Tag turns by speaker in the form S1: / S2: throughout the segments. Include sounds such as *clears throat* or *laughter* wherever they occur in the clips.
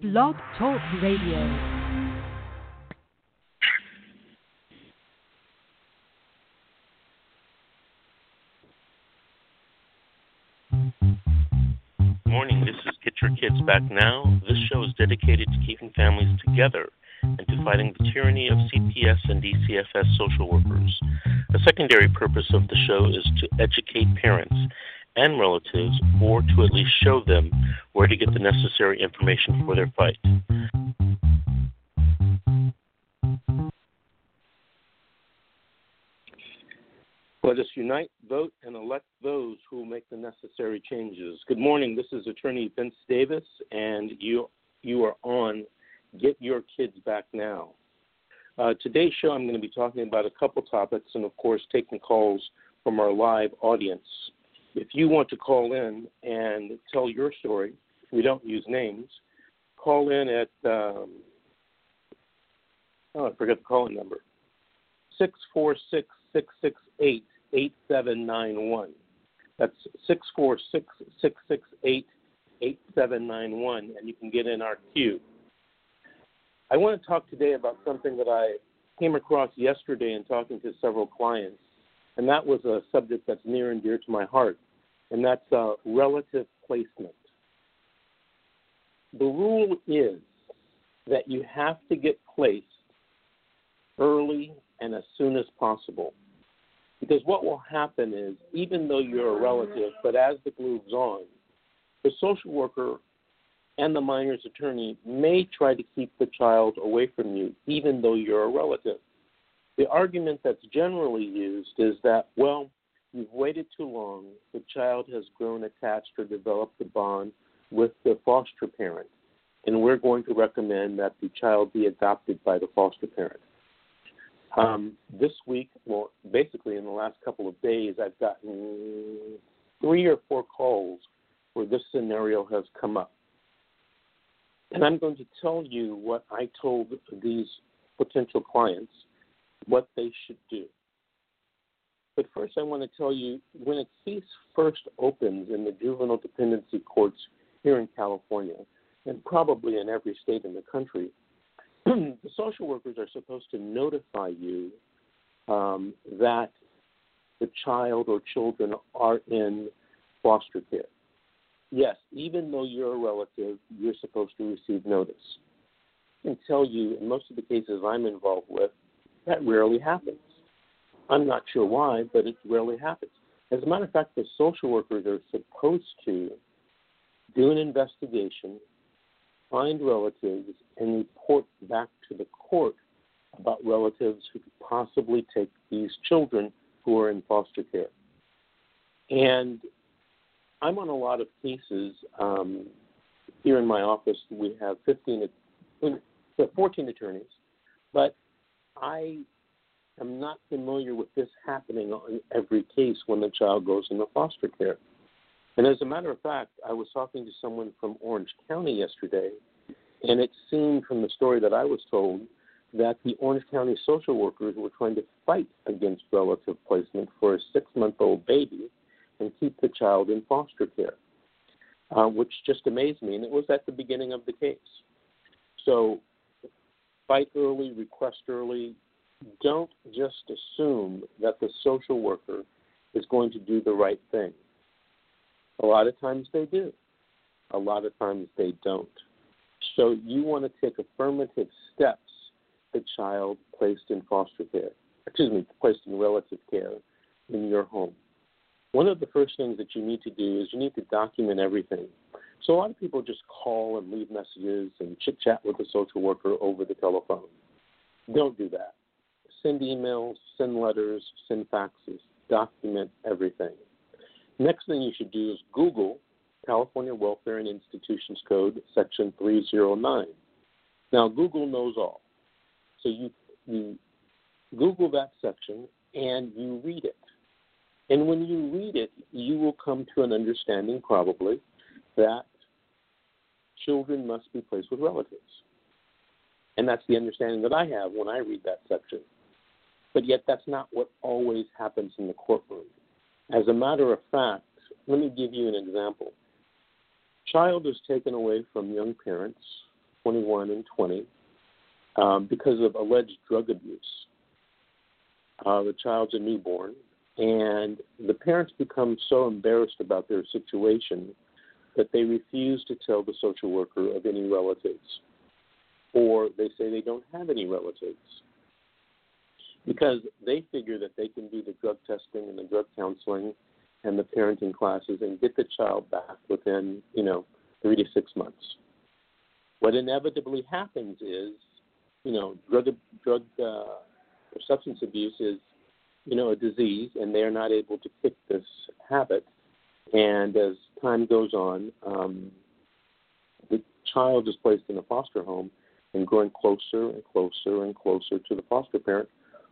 S1: Blog Talk Radio.
S2: Morning, this is Get Your Kids Back Now. This show is dedicated to keeping families together and to fighting the tyranny of CPS and DCFS social workers. A secondary purpose of the show is to educate parents and relatives, or to at least show them where to get the necessary information for their fight. Let us unite, vote, and elect those who will make the necessary changes. Good morning. This is Attorney Vince Davis, and you you are on Get Your Kids Back Now. Uh, today's show, I'm going to be talking about a couple topics, and of course, taking calls from our live audience. If you want to call in and tell your story, we don't use names. Call in at um, oh, I forgot the calling number six four six six six eight eight seven nine one. That's six four six six six eight eight seven nine one, and you can get in our queue. I want to talk today about something that I came across yesterday in talking to several clients, and that was a subject that's near and dear to my heart and that's uh, relative placement. The rule is that you have to get placed early and as soon as possible. Because what will happen is, even though you're a relative, but as the moves on, the social worker and the minor's attorney may try to keep the child away from you, even though you're a relative. The argument that's generally used is that, well, You've waited too long. The child has grown attached or developed a bond with the foster parent, and we're going to recommend that the child be adopted by the foster parent. Um, this week, well, basically in the last couple of days, I've gotten three or four calls where this scenario has come up. And I'm going to tell you what I told these potential clients what they should do. But first, I want to tell you when a case first opens in the juvenile dependency courts here in California, and probably in every state in the country, *clears throat* the social workers are supposed to notify you um, that the child or children are in foster care. Yes, even though you're a relative, you're supposed to receive notice. I can tell you, in most of the cases I'm involved with, that rarely happens. I'm not sure why, but it rarely happens. As a matter of fact, the social workers are supposed to do an investigation, find relatives, and report back to the court about relatives who could possibly take these children who are in foster care. And I'm on a lot of cases. Um, here in my office, we have 15, 14 attorneys, but I am not familiar with this happening on every case when the child goes into foster care. And as a matter of fact, I was talking to someone from Orange County yesterday, and it seemed from the story that I was told that the Orange County social workers were trying to fight against relative placement for a six month old baby and keep the child in foster care, uh, which just amazed me. And it was at the beginning of the case. So, fight early, request early, don't just assume that the social worker is going to do the right thing. A lot of times they do, a lot of times they don't. So you want to take affirmative steps the child placed in foster care, excuse me, placed in relative care in your home. One of the first things that you need to do is you need to document everything. So a lot of people just call and leave messages and chit chat with the social worker over the telephone. Don't do that send emails, send letters, send faxes, document everything. Next thing you should do is Google California Welfare and Institutions Code, Section 309. Now, Google knows all. So you, you Google that section and you read it. And when you read it, you will come to an understanding, probably, that children must be placed with relatives. And that's the understanding that I have when I read that section. But yet, that's not what always happens in the courtroom. As a matter of fact, let me give you an example. Child is taken away from young parents 21 and 20 um, because of alleged drug abuse. Uh, the child's a newborn, and the parents become so embarrassed about their situation that they refuse to tell the social worker of any relatives, or they say they don't have any relatives because they figure that they can do the drug testing and the drug counseling and the parenting classes and get the child back within, you know, three to six months. What inevitably happens is, you know, drug drug uh, or substance abuse is, you know, a disease, and they are not able to kick this habit. And as time goes on, um, the child is placed in a foster home and growing closer and closer and closer to the foster parent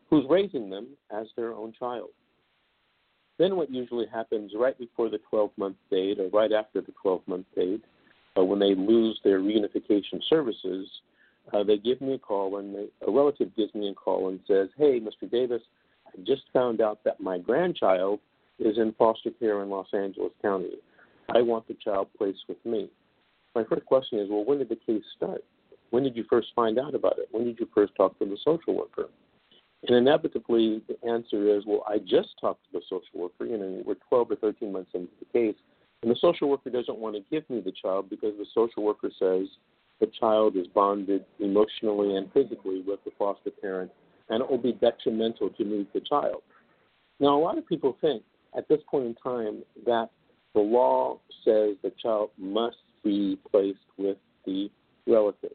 S2: who's raising them as their own child. Then, what usually happens right before the 12 month date or right after the 12 month date, uh, when they lose their reunification services, uh, they give me a call and they, a relative gives me a call and says, Hey, Mr. Davis, I just found out that my grandchild is in foster care in Los Angeles County. I want the child placed with me. My first question is, well, when did the case start? When did you first find out about it? When did you first talk to the social worker? And inevitably, the answer is, well, I just talked to the social worker. You know, we're 12 or 13 months into the case, and the social worker doesn't want to give me the child because the social worker says the child is bonded emotionally and physically with the foster parent, and it will be detrimental to move the child. Now, a lot of people think at this point in time that the law says the child must be placed with the relative.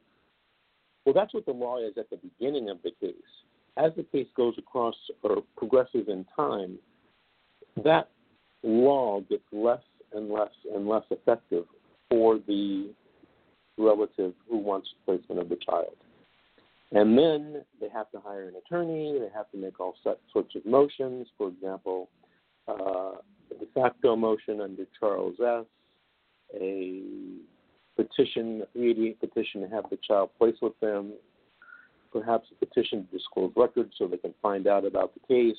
S2: Well, that's what the law is at the beginning of the case as the case goes across or progresses in time, that law gets less and less and less effective for the relative who wants placement of the child. And then they have to hire an attorney, they have to make all sorts of motions. For example, uh, de facto motion under Charles S., a petition, 388 petition to have the child placed with them, perhaps a petition to disclose records so they can find out about the case.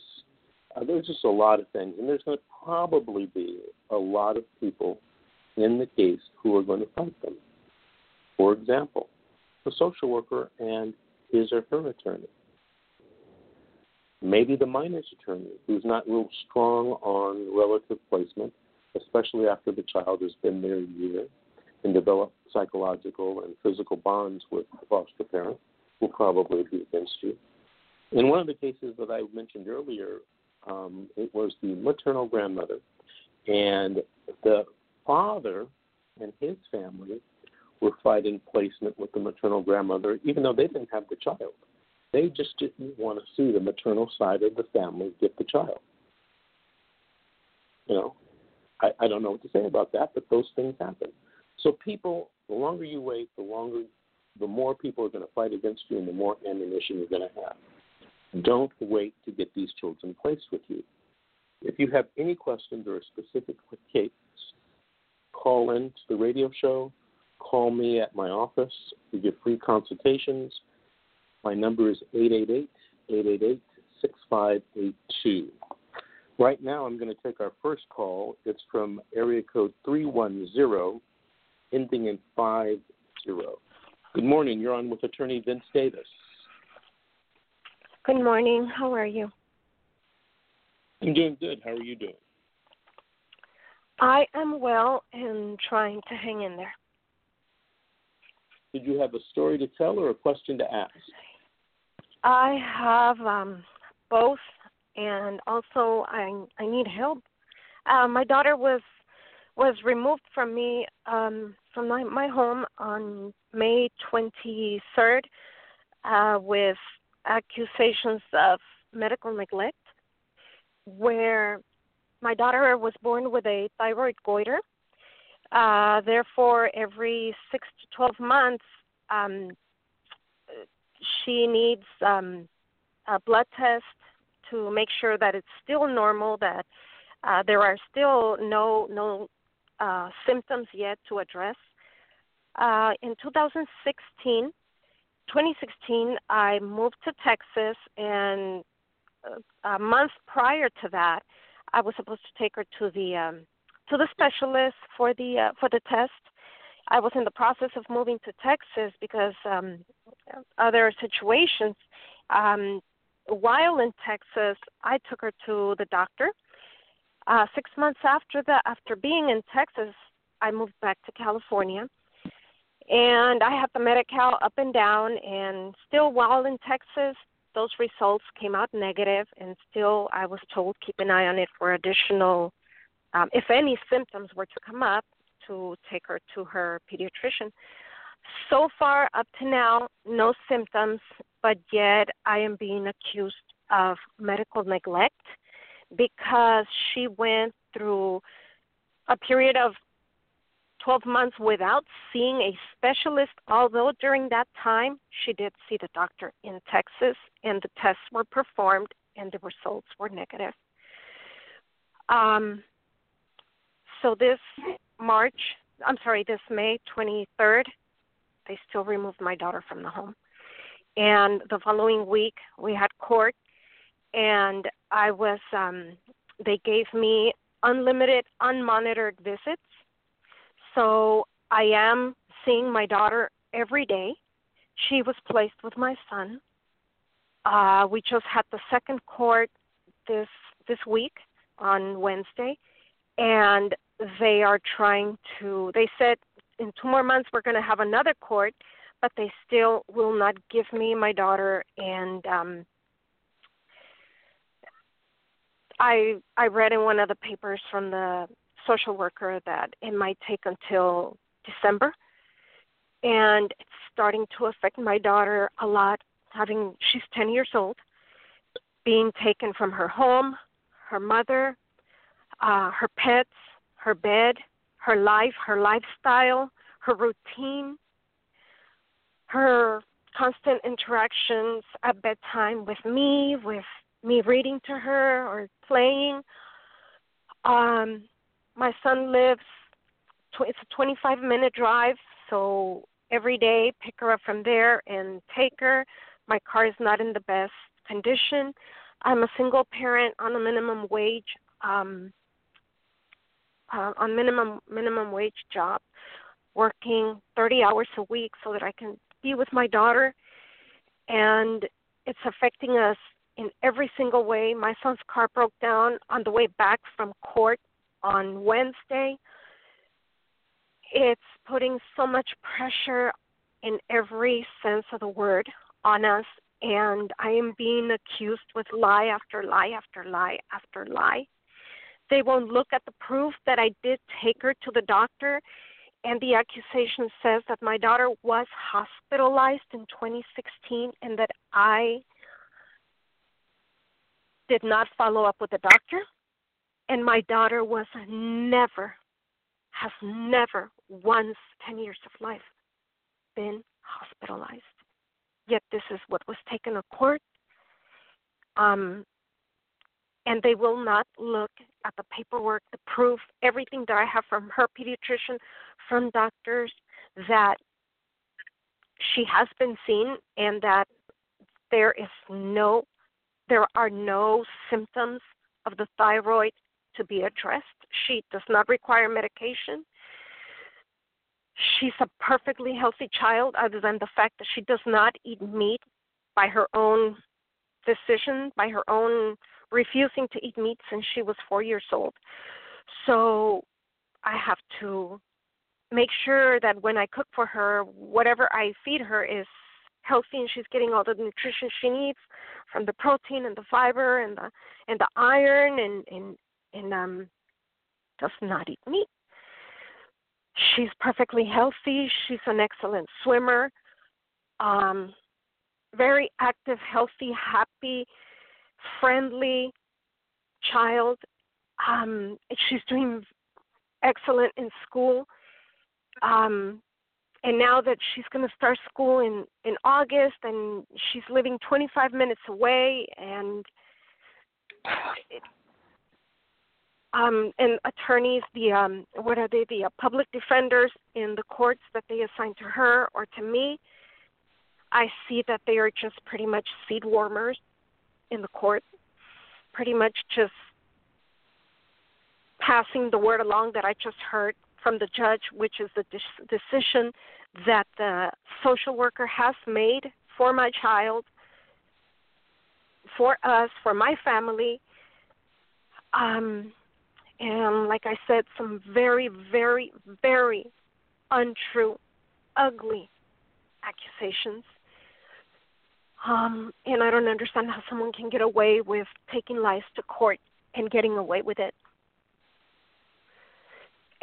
S2: Uh, there's just a lot of things, and there's going to probably be a lot of people in the case who are going to fight them. For example, the social worker and his or her attorney. Maybe the minor's attorney, who's not real strong on relative placement, especially after the child has been there a year and developed psychological and physical bonds with the foster parent will probably be against you. In one of the cases that I mentioned earlier, um, it was the maternal grandmother, and the father and his family were fighting placement with the maternal grandmother, even though they didn't have the child. They just didn't want to see the maternal side of the family get the child. You know, I, I don't know what to say about that, but those things happen. So people, the longer you wait, the longer the more people are going to fight against you and the more ammunition you're going to have. Don't wait to get these children placed with you. If you have any questions or a specific case, call in to the radio show, call me at my office. We give free consultations. My number is 888 888 6582. Right now, I'm going to take our first call. It's from area code 310, ending in 50. Good morning. You're on with Attorney Vince Davis.
S3: Good morning. How are you?
S2: I'm doing good. How are you doing?
S3: I am well and trying to hang in there.
S2: Did you have a story to tell or a question to ask?
S3: I have um, both, and also I I need help. Uh, my daughter was was removed from me um, from my, my home on May 23rd uh, with accusations of medical neglect, where my daughter was born with a thyroid goiter. Uh, therefore, every six to 12 months, um, she needs um, a blood test to make sure that it's still normal, that uh, there are still no no uh, symptoms yet to address. Uh, in 2016, 2016, I moved to Texas, and uh, a month prior to that, I was supposed to take her to the um, to the specialist for the uh, for the test, I was in the process of moving to Texas because um other situations. Um while in Texas, I took her to the doctor. Uh 6 months after that after being in Texas, I moved back to California. And I had the Medi-Cal up and down and still while in Texas, those results came out negative and still I was told keep an eye on it for additional um, if any symptoms were to come up to take her to her pediatrician. So far up to now, no symptoms, but yet I am being accused of medical neglect because she went through a period of 12 months without seeing a specialist, although during that time she did see the doctor in Texas and the tests were performed and the results were negative. Um, so this March, I'm sorry, this May 23rd, they still removed my daughter from the home. And the following week, we had court, and I was, um, they gave me unlimited, unmonitored visits. So I am seeing my daughter every day. She was placed with my son. Uh, we just had the second court this this week on Wednesday, and they are trying to they said in two more months we're going to have another court but they still will not give me my daughter and um i i read in one of the papers from the social worker that it might take until december. And it's starting to affect my daughter a lot having she's 10 years old being taken from her home her mother uh her pets her bed, her life, her lifestyle, her routine, her constant interactions at bedtime with me, with me reading to her or playing. Um, my son lives, tw- it's a 25 minute drive, so every day pick her up from there and take her. My car is not in the best condition. I'm a single parent on a minimum wage. Um, uh, on minimum minimum wage job, working 30 hours a week so that I can be with my daughter, and it's affecting us in every single way. My son's car broke down on the way back from court on Wednesday. It's putting so much pressure in every sense of the word on us and I am being accused with lie after lie after lie after lie. They won't look at the proof that I did take her to the doctor, and the accusation says that my daughter was hospitalized in 2016 and that I did not follow up with the doctor. And my daughter was never, has never once 10 years of life been hospitalized. Yet this is what was taken to court. Um, and they will not look at the paperwork, the proof, everything that I have from her pediatrician, from doctors, that she has been seen and that there is no there are no symptoms of the thyroid to be addressed. She does not require medication. She's a perfectly healthy child, other than the fact that she does not eat meat by her own decision, by her own refusing to eat meat since she was four years old. So I have to make sure that when I cook for her, whatever I feed her is healthy and she's getting all the nutrition she needs from the protein and the fiber and the and the iron and and and um does not eat meat. She's perfectly healthy. She's an excellent swimmer. Um very active, healthy, happy, friendly child. Um, she's doing excellent in school. Um, and now that she's going to start school in in August, and she's living 25 minutes away, and it, um, and attorneys, the um, what are they? The uh, public defenders in the courts that they assign to her or to me. I see that they are just pretty much seed warmers in the court, pretty much just passing the word along that I just heard from the judge, which is the de- decision that the social worker has made for my child, for us, for my family. Um, and like I said, some very, very, very untrue, ugly accusations. Um, and I don't understand how someone can get away with taking lies to court and getting away with it.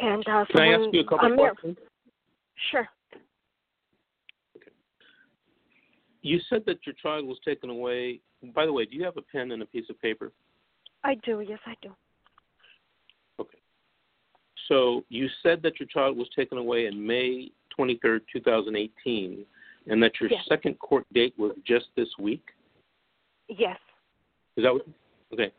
S3: And uh,
S2: Can I ask you a couple
S3: um,
S2: questions?
S3: Sure.
S2: You said that your child was taken away. By the way, do you have a pen and a piece of paper?
S3: I do. Yes, I do.
S2: Okay. So you said that your child was taken away in May 23rd, 2018, and that your
S3: Yes.
S2: second court date was just this week.
S3: Yes.
S2: Is that what? Okay.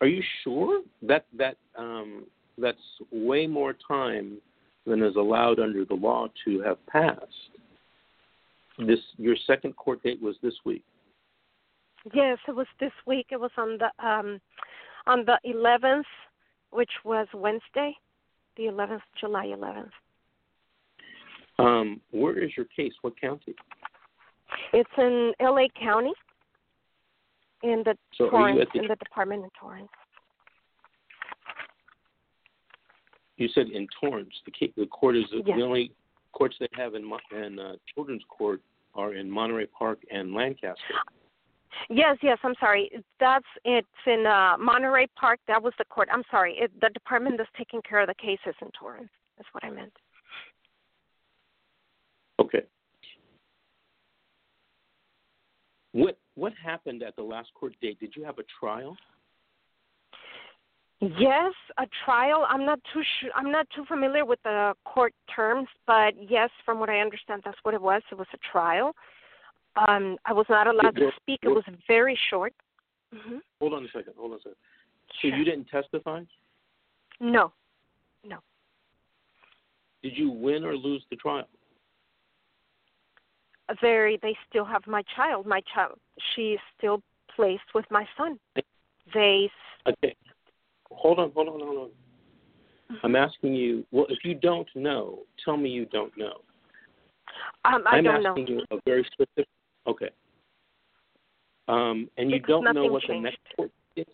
S2: Are you sure that that um, that's way more time than is allowed under the law to have passed? This your second court date was this week.
S3: Yes, it was this week. It was on the um on the 11th, which was Wednesday, the 11th, July 11th.
S2: Um, where is your case? What county?
S3: It's in LA County in the
S2: So
S3: Torrance
S2: the-
S3: in the Department of Torrance.
S2: You said in Torrance. The the court is
S3: Yes.
S2: the only courts they have in in uh, children's court are in Monterey Park and Lancaster.
S3: Yes, yes. I'm sorry. That's it's in uh, Monterey Park. That was the court. I'm sorry. It, the department that's taking care of the cases in Torrance. That's what I meant.
S2: Okay. What what happened at the last court date? Did you have a trial?
S3: Yes, a trial. I'm not too sure. I'm not too familiar with the court terms, but yes, from what I understand, that's what it was. It was a trial. Um, I was not allowed to speak. It was very short. hmm
S2: Hold on a second. Hold on a second. So
S3: Sure.
S2: you didn't testify?
S3: No, no,
S2: Did you win or lose the trial?
S3: very. They still have my child. My child. She's still placed with my son. They.
S2: Okay. Hold on, hold on, hold on. I'm asking you. Well, if you don't know, tell me you don't know.
S3: Um, I
S2: am
S3: don't know.
S2: asking you a very specific. Okay. Um, and you don't know what the next court is.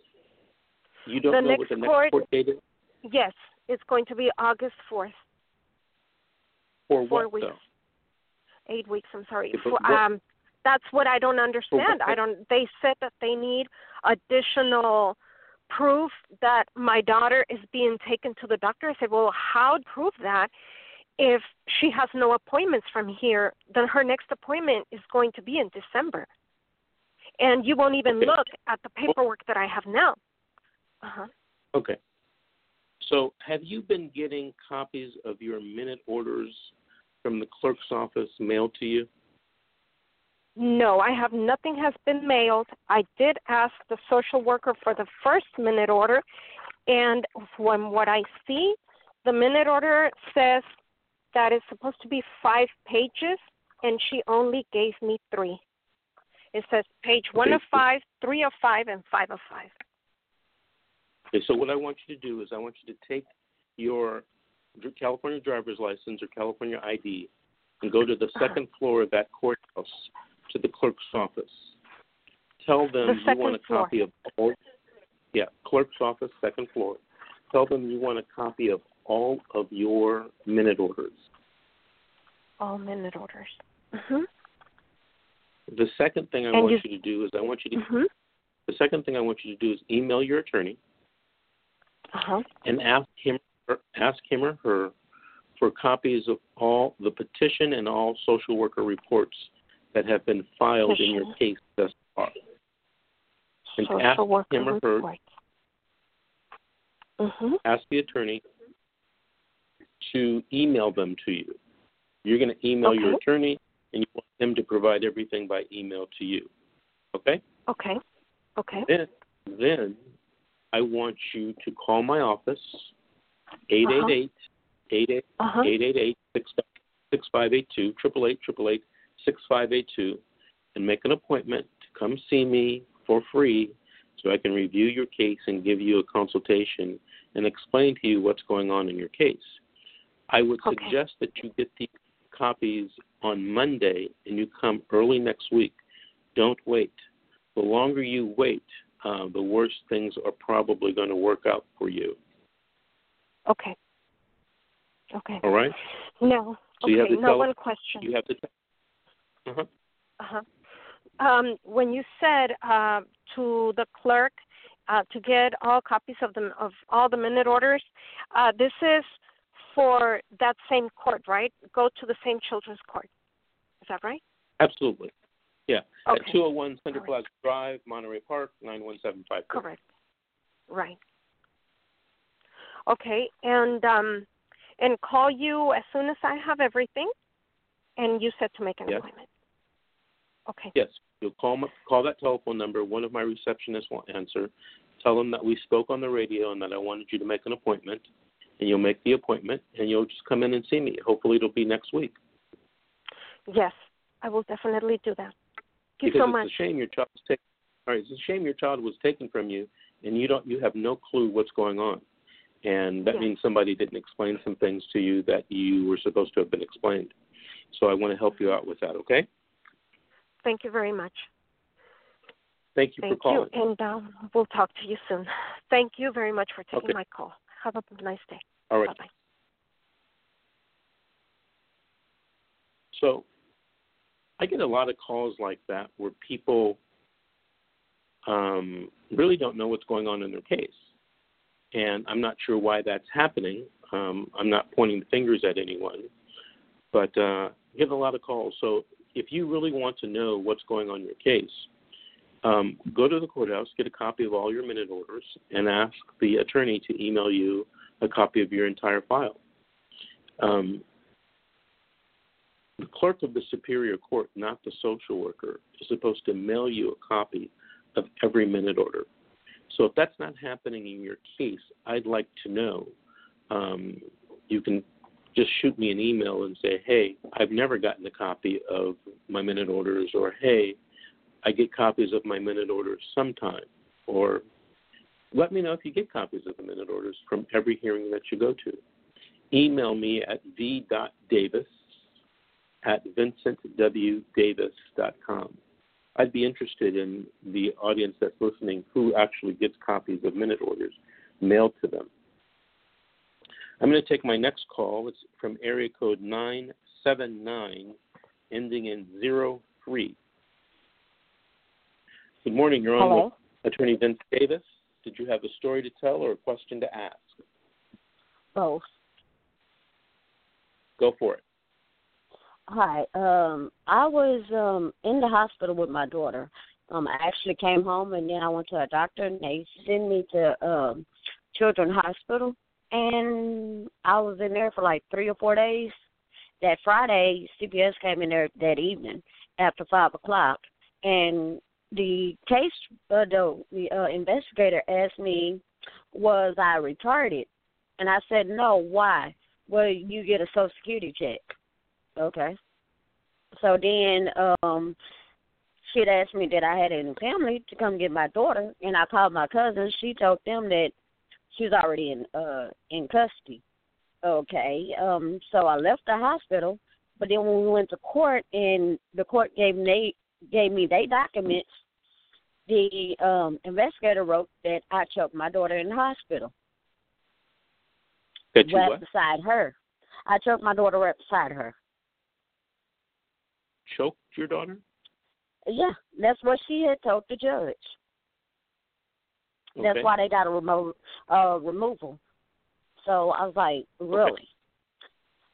S2: You don't
S3: The
S2: know what the next
S3: court-
S2: court date is
S3: Yes, it's going to be August fourth.
S2: for
S3: Four
S2: what
S3: weeks.
S2: though?
S3: Eight weeks. I'm sorry. For, um, that's what I don't understand. I don't. They said that they need additional proof that my daughter is being taken to the doctor. I said, well, how prove that if she has no appointments from here? Then her next appointment is going to be in December, and you won't even
S2: Okay.
S3: look at the paperwork that I have now. Uh huh.
S2: Okay. So, have you been getting copies of your minute orders from the clerk's office mailed to you?
S3: No, I have nothing has been mailed. I did ask the social worker for the first minute order, and from what I see, the minute order says that it's supposed to be five pages, and she only gave me three. It says page one
S2: Okay.
S3: of five, three of five, and five of five.
S2: Okay, so what I want you to do is I want you to take your California driver's license or California ID and go to the
S3: Uh-huh.
S2: second floor of that courthouse to the clerk's office. Tell them
S3: The
S2: you want a
S3: floor.
S2: copy of all. Yeah, clerk's office, second floor. Tell them you want a copy of all of your minute orders.
S3: All minute orders. Mhm.
S2: The second thing I
S3: And
S2: want
S3: you-
S2: you to do is I want you to
S3: Mhm.
S2: the second thing I want you to do is email your attorney
S3: Uh huh.
S2: and ask him or ask him or her for copies of all the petition and all social worker reports that have been filed in your case thus far. And
S3: Social
S2: ask
S3: worker
S2: him or her-.
S3: Mhm.
S2: Ask the attorney to email them to you. You're going to email your attorney, and you want them to provide everything by email to you. Okay?
S3: Okay. Okay.
S2: Then, then I want you to call my office, 888 88
S3: Uh huh.
S2: 888 6582 888 888 6582 and make an appointment to come see me for free so I can review your case and give you a consultation and explain to you what's going on in your case. I would
S3: Okay.
S2: suggest that you get the copies on Monday and you come early next week. Don't wait. The longer you wait, uh, the worse things are probably going to work out for you.
S3: Okay. Okay.
S2: All right?
S3: No.
S2: So you have
S3: okay.
S2: to
S3: no
S2: tell-
S3: one question.
S2: You have to. Uh-huh.
S3: Uh-huh. Um, when you said uh, to the clerk uh, to get all copies of the of all the minute orders, uh, this is for that same court, right? Go to the same children's court. Is that right?
S2: Absolutely. Yeah.
S3: Okay.
S2: At 201 Center
S3: All
S2: Plaza Drive, Monterey Park, 91754.
S3: Correct. Right. Okay, and um, and call you as soon as I have everything. And you said to make an
S2: Yes.
S3: appointment. Okay.
S2: Yes. You'll call, call that telephone number. One of my receptionists will answer. Tell them that we spoke on the radio and that I wanted you to make an appointment. And you'll make the appointment and you'll just come in and see me. Hopefully, it'll be next week.
S3: Yes, I will definitely do that. Thank you
S2: because
S3: so
S2: it's
S3: much.
S2: a shame your child was taken. All right, it's a shame your child was taken from you, and you don't you have no clue what's going on, and that
S3: Yes.
S2: means somebody didn't explain some things to you that you were supposed to have been explained. So I want to help you out with that. Okay?
S3: Thank you very much.
S2: Thank you
S3: Thank
S2: for calling.
S3: you, and um, we'll talk to you soon. Thank you very much for taking
S2: Okay.
S3: my call. Have a nice day.
S2: All right.
S3: Bye bye.
S2: So I get a lot of calls like that where people um, really don't know what's going on in their case. And I'm not sure why that's happening. Um, I'm not pointing fingers at anyone, but uh, I get a lot of calls. So if you really want to know what's going on in your case, um, go to the courthouse, get a copy of all your minute orders, and ask the attorney to email you a copy of your entire file. Um, the clerk of the superior court, not the social worker, is supposed to mail you a copy of every minute order. So if that's not happening in your case, I'd like to know. Um, you can just shoot me an email and say, hey, I've never gotten a copy of my minute orders, or hey, I get copies of my minute orders sometime, or let me know if you get copies of the minute orders from every hearing that you go to. Email me at v.davis at vincentwdavis.com. I'd be interested in the audience that's listening who actually gets copies of minute orders mailed to them. I'm going to take my next call. It's from area code 979, ending in 03. Good morning. You're on
S4: Hello.
S2: with Attorney Vince Davis. Did you have a story to tell or a question to ask?
S4: Both.
S2: Go for it.
S4: Hi. Um, I was um in the hospital with my daughter. Um, I actually came home and then I went to a doctor and they sent me to um Children's Hospital and I was in there for like three or four days. That Friday, CPS came in there that evening after five o'clock, and the case uh, the the uh, investigator asked me, was I retarded? And I said no. Why? Well, you get a Social Security check. Okay. So then um she'd asked me that I had any family to come get my daughter and I called my cousin. She told them that she was already in uh in custody. Okay. Um so I left the hospital but then when we went to court and the court gave me gave me their documents, the um investigator wrote that I choked my daughter in the hospital.
S2: That you
S4: right
S2: what?
S4: beside her. I choked my daughter right beside her.
S2: Choked your daughter?
S4: Yeah, that's what she had told the judge. That's why they got a remote uh removal. So I was like, really?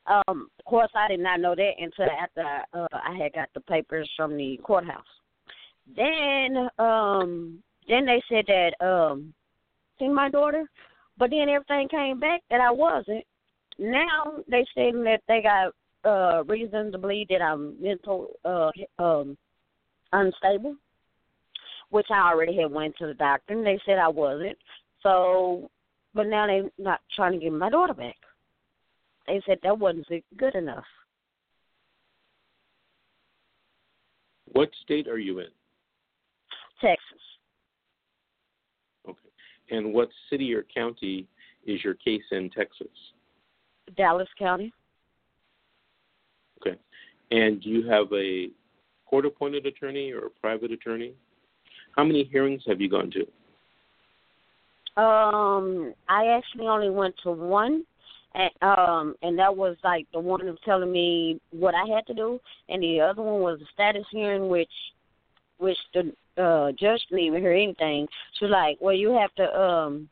S4: Um, of course, I did not know that until after I, uh, I had got the papers from the courthouse. Then, um, then they said that um, see my daughter, but then everything came back that I wasn't. Now they saying that they got uh reason to believe that I'm mental uh um unstable, which I already had went to the doctor and they said I wasn't. So, but now they're not trying to give my daughter back. They said that wasn't good enough.
S2: What state are you in?
S4: Texas,
S2: Okay. And what city or county is your case in Texas?
S4: Dallas County.
S2: Okay. And do you have a court appointed attorney or a private attorney? How many hearings have you gone to?
S4: Um, I actually only went to one, and um, and that was like the one of telling me what I had to do, and the other one was a status hearing, which, which the uh judge didn't even hear anything. She's like, well, you have to um.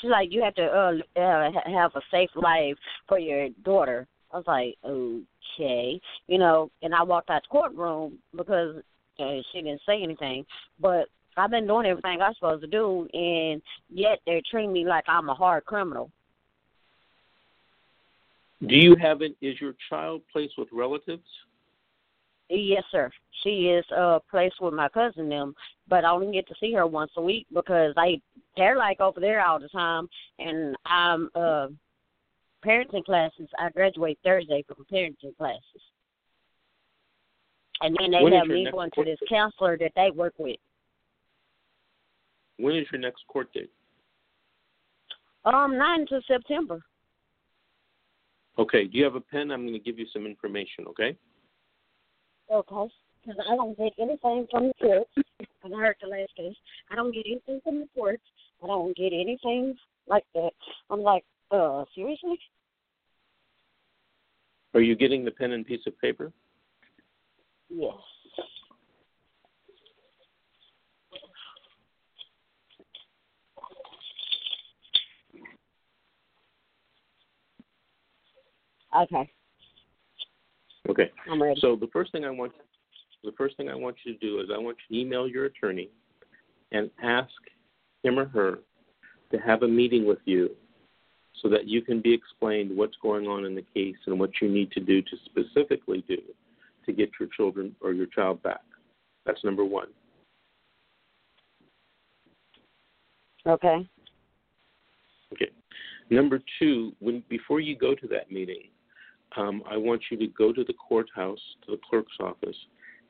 S4: She's like, you have to uh, uh have a safe life for your daughter. I was like, okay, you know, and I walked out the courtroom because uh, she didn't say anything, but I've been doing everything I'm supposed to do, and yet they're treating me like I'm a hard criminal.
S2: Do you have it? Is your child placed with relatives?
S4: Yes, sir. She is uh placed with my cousin them, but I only get to see her once a week because I they're like over there all the time, and I'm uh parenting classes. I graduate Thursday from parenting classes, and then they
S2: When
S4: have me going to this
S2: date?
S4: counselor that they work with.
S2: When is your next court date?
S4: Um, nine to September.
S2: Okay. Do you have a pen? I'm going to give you some information. Okay.
S4: Okay. Because I don't get anything from the courts. And I heard the last case. I don't get anything from the courts. I don't get anything like that. I'm like, uh, seriously?
S2: Are you getting the pen and piece of paper?
S4: Yes. Okay,
S2: Okay.
S4: I'm ready.
S2: So the first thing I want the first thing I want you to do is I want you to email your attorney and ask him or her to have a meeting with you so that you can be explained what's going on in the case and what you need to do to specifically do to get your children or your child back. That's number one.
S4: Okay.
S2: Okay. Number two, when before you go to that meeting, um, I want you to go to the courthouse, to the clerk's office,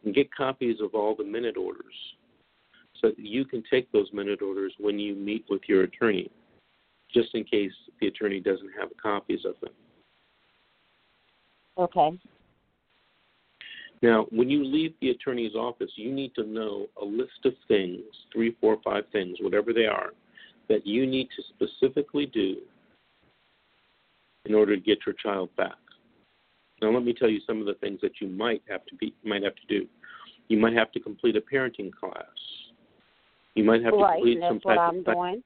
S2: and get copies of all the minute orders, so that you can take those minute orders when you meet with your attorney, just in case the attorney doesn't have copies of them.
S4: Okay.
S2: Now, when you leave the attorney's office, you need to know a list of things, three, four, five things, whatever they are, that you need to specifically do in order to get your child back. Now, let me tell you some of the things that you might have to be might have to do. You might have to complete a parenting class. You might have to
S4: right,
S2: complete
S4: that's
S2: some type
S4: I'm
S2: of
S4: doing.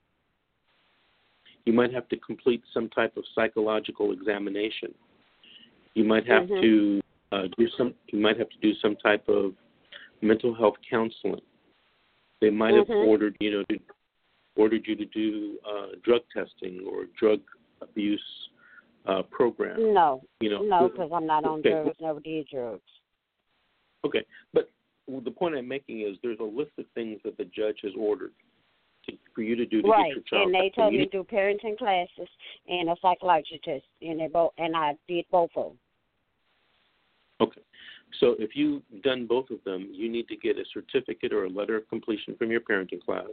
S2: you might have to complete some type of psychological examination. You might have
S4: Mhm.
S2: to uh, do some. You might have to do some type of mental health counseling. They might have
S4: Mhm.
S2: ordered you know to, ordered you to do uh, drug testing or drug abuse uh, program.
S4: No,
S2: You know,
S4: no, because I'm not on
S2: okay.
S4: drugs. Never did drugs.
S2: Okay, but the point I'm making is there's a list of things that the judge has ordered to, for you to do to
S4: right,
S2: get your child.
S4: and they told me to do parenting classes and a psychology test, and they both, and I did both of them.
S2: Okay. So if you've done both of them, you need to get a certificate or a letter of completion from your parenting class.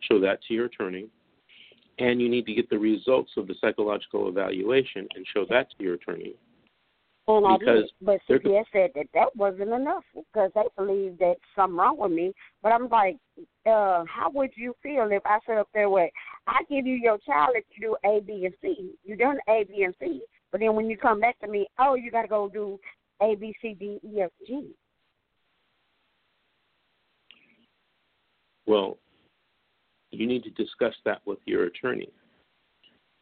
S2: Show that to your attorney. And you need to get the results of the psychological evaluation and show that to your attorney.
S4: And I
S2: Because
S4: did, but CPS said that that wasn't enough because they believed that something wrong with me. But I'm like, uh, how would you feel if I said up there, "Wait, I give you your child if you do A, B, and C. You done A, B, and C, but then when you come back to me, oh, you got to go do A, B, C, D, E, F, G.
S2: Well, you need to discuss that with your attorney.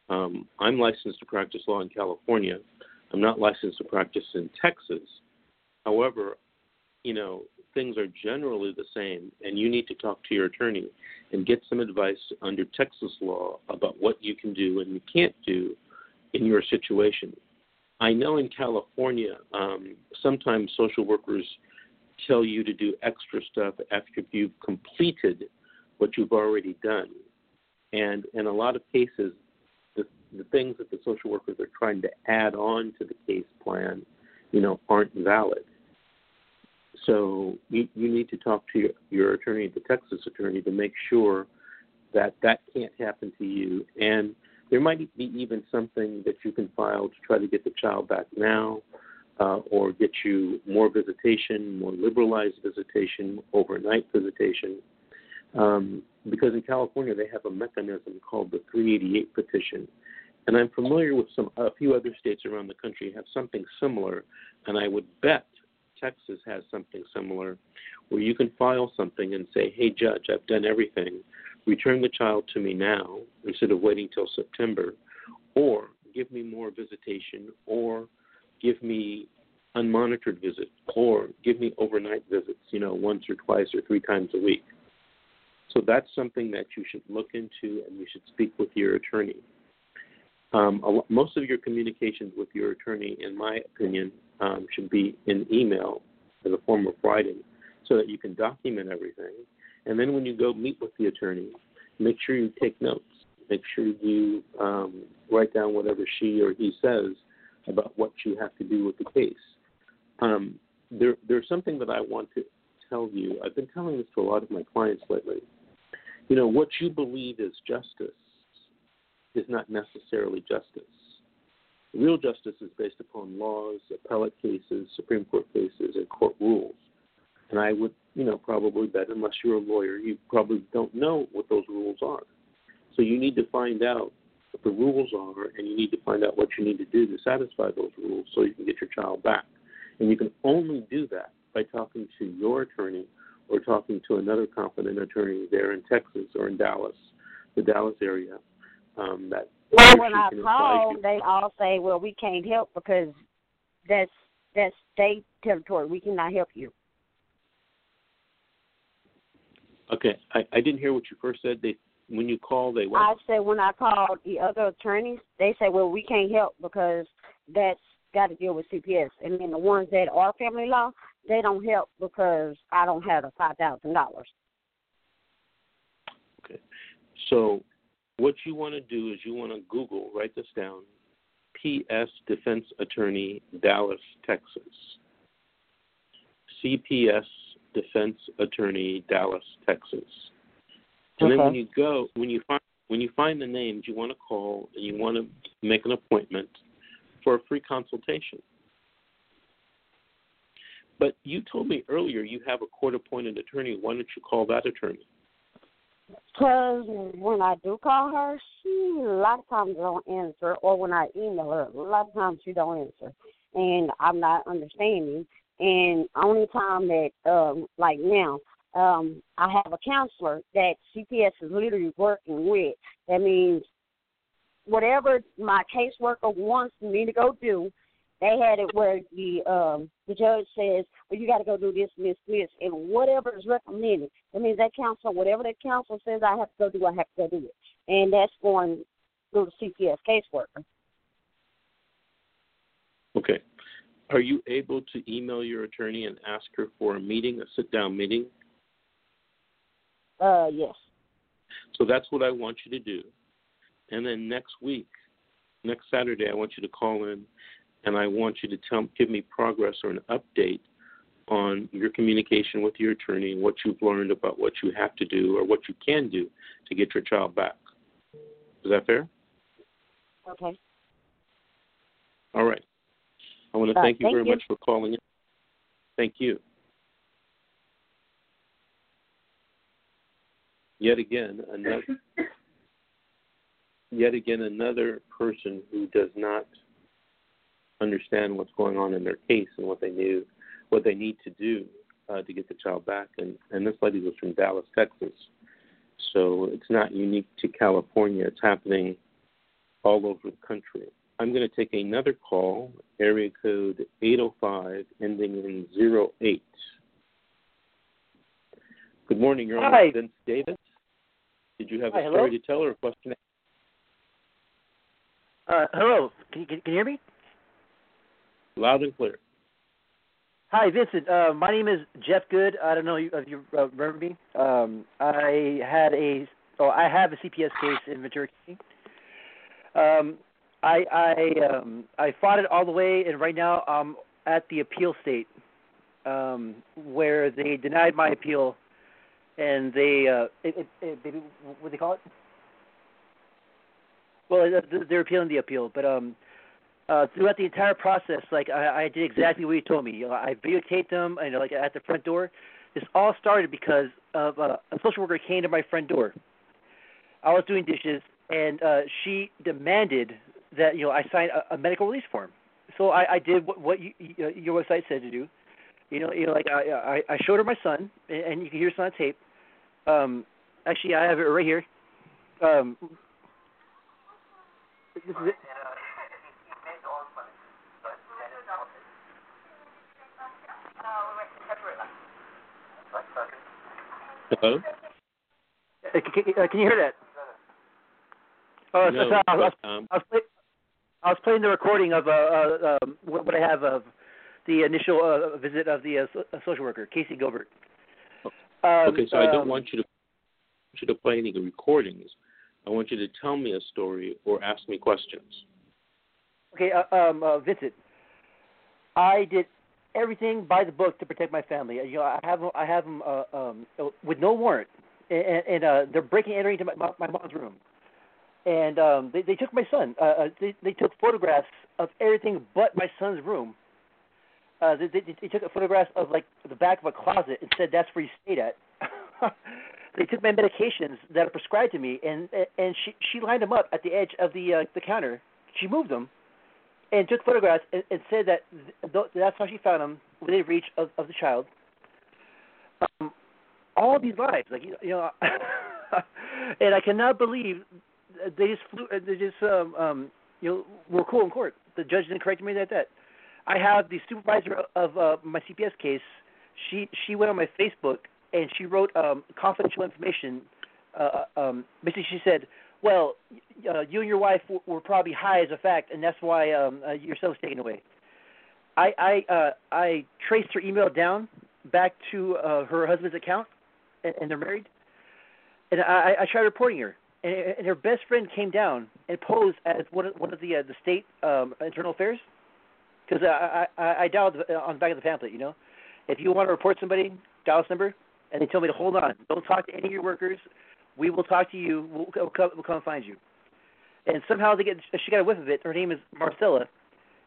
S2: Um, I'm licensed to practice law in California. I'm not licensed to practice in Texas. However, you know, things are generally the same, and you need to talk to your attorney and get some advice under Texas law about what you can do and you can't do in your situation. I know in California, um, sometimes social workers tell you to do extra stuff after you've completed what you've already done. And in a lot of cases, the, the things that the social workers are trying to add on to the case plan, you know, aren't valid. So you, you need to talk to your, your attorney, the Texas attorney, to make sure that that can't happen to you. And There might be even something that you can file to try to get the child back now, uh, or get you more visitation, more liberalized visitation, overnight visitation. Um, because in California they have a mechanism called the 388 petition, and I'm familiar with some a few other states around the country have something similar, and I would bet Texas has something similar, where you can file something and say, "Hey, judge, I've done everything. Return the child to me now instead of waiting till September, or give me more visitation, or give me unmonitored visits, or give me overnight visits, you know, once or twice or three times a week." So that's something that you should look into, and you should speak with your attorney. Um, most of your communications with your attorney, in my opinion, um, should be in email as a form of writing so that you can document everything. And then when you go meet with the attorney, make sure you take notes. Make sure you um, write down whatever she or he says about what you have to do with the case. Um, there, there's something that I want to tell you. I've been telling this to a lot of my clients lately. You know, what you believe is justice is not necessarily justice. Real justice is based upon laws, appellate cases, Supreme Court cases, and court rules. And I would, you know, probably bet, unless you're a lawyer, you probably don't know what those rules are. So you need to find out what the rules are, and you need to find out what you need to do to satisfy those rules so you can get your child back. And you can only do that by talking to your attorney or talking to another competent attorney there in Texas or in Dallas, the Dallas area, um, that
S4: well, when I call, they all say, "Well, we can't help because that's that's state territory. We cannot help you."
S2: Okay, I, I didn't hear what you first said. They when you call, they what?
S4: I said when I called the other attorneys, they said, "Well, we can't help because that's got to deal with CPS." And then the ones that are family law, they don't help because I don't have the five thousand dollars.
S2: Okay, so what you want to do is you want to Google, write this down, PS Defense Attorney, Dallas, Texas. CPS Defense Attorney, Dallas, Texas. And
S4: okay.
S2: then when you go, when you find when you find the names, you want to call and you want to make an appointment for a free consultation. But you told me earlier you have a court appointed attorney. Why don't you call that attorney?
S4: Because when I do call her, she a lot of times don't answer, or when I email her, a lot of times she don't answer, and I'm not understanding. And only time that, um, like now, um, I have a counselor that CPS is literally working with. That means whatever my caseworker wants me to go do, they had it where the um the judge says, Well you gotta go do this, this, this and whatever is recommended. That means that counsel whatever that counselor says I have to go do, I have to go do it. And that's going through the CPS caseworker.
S2: Okay. Are you able to email your attorney and ask her for a meeting, a sit down meeting?
S4: Uh yes.
S2: So that's what I want you to do. And then next week, next Saturday, I want you to call in and I want you to tell, give me progress or an update on your communication with your attorney, and what you've learned about what you have to do or what you can do to get your child back. Is that fair?
S4: Okay.
S2: All right. I want to
S4: uh,
S2: thank you
S4: thank
S2: very
S4: you.
S2: much for calling in. Thank you. Yet again, another *laughs* yet again another person who does not understand what's going on in their case and what they knew, what they need to do uh, to get the child back. And, and this lady was from Dallas, Texas. So it's not unique to California. It's happening all over the country. I'm going to take another call, area code 805, ending in 08. Good morning, Your Honor.
S5: Hi.
S2: Vince Davis. Did you have a story
S5: hello?
S2: to tell or a question?
S5: Uh, hello. Can you, can you hear me?
S2: Loud and clear.
S5: Hi, Vincent. Uh, my name is Jeff Good. I don't know if you uh, remember me. Um, I had a, oh, I have a CPS case in Ventura County. Um, I I um, I fought it all the way, and right now I'm at the appeal state, um, where they denied my appeal, and they uh, it, it, it, what do they call it? well, they're appealing the appeal, but um, uh, throughout the entire process, like I, I did exactly what you told me. You know, I videotaped them, know, like at the front door. This all started because of uh, a social worker came to my front door. I was doing dishes, and uh, she demanded that you know I signed a, a medical release form. So I, I did what, what you, your website said to do. You know, you know, like I, I, I showed her my son, and and you can hear this on tape. Um, actually, I have it right here. Um, this is it.
S2: Hello.
S5: Uh, can, uh, can you hear that? Oh,
S2: no,
S5: so, I, was,
S2: um,
S5: I, was play, I was playing the recording of uh, uh, um, what, I have of the initial uh, visit of the uh, social worker, Casey Gilbert. Um,
S2: okay, so I don't
S5: um,
S2: want you to want you to play any recordings. I want you to tell me a story or ask me questions.
S5: Okay, uh, um, uh, Vincent. I did everything by the book to protect my family. You know, I have I have them uh, um, with no warrant, and, and uh, they're breaking entering into my, my mom's room, and um, they they took my son. Uh, uh, they they took photographs of everything but my son's room. Uh, they, they, they took a photograph of like the back of a closet and said that's where he stayed at. *laughs* they took my medications that are prescribed to me, and and she she lined them up at the edge of the uh, the counter. She moved them, and took photographs and, and said that th- that's how she found them within reach of, of the child. Um, all these lives, like you know, *laughs* and I cannot believe they just flew. They just um, um, you know were cool in court. The judge didn't correct me that that. I have the supervisor of uh, my CPS case. She she went on my Facebook and she wrote um, confidential information. Uh, um, basically, she said, "Well, uh, you and your wife were probably high as a fact, and that's why um, uh, your was taken away." I I uh, I traced her email down back to uh, her husband's account, and, and they're married. And I, I tried reporting her, and, her best friend came down and posed as one of one of the uh, the state um, internal affairs, because I, I I dialed on the back of the pamphlet. You know, if you want to report somebody, dial this number, and they told me to hold on, don't talk to any of your workers. We will talk to you. We'll, come, we'll come find you. And somehow they get she got a whiff of it. Her name is Marcella,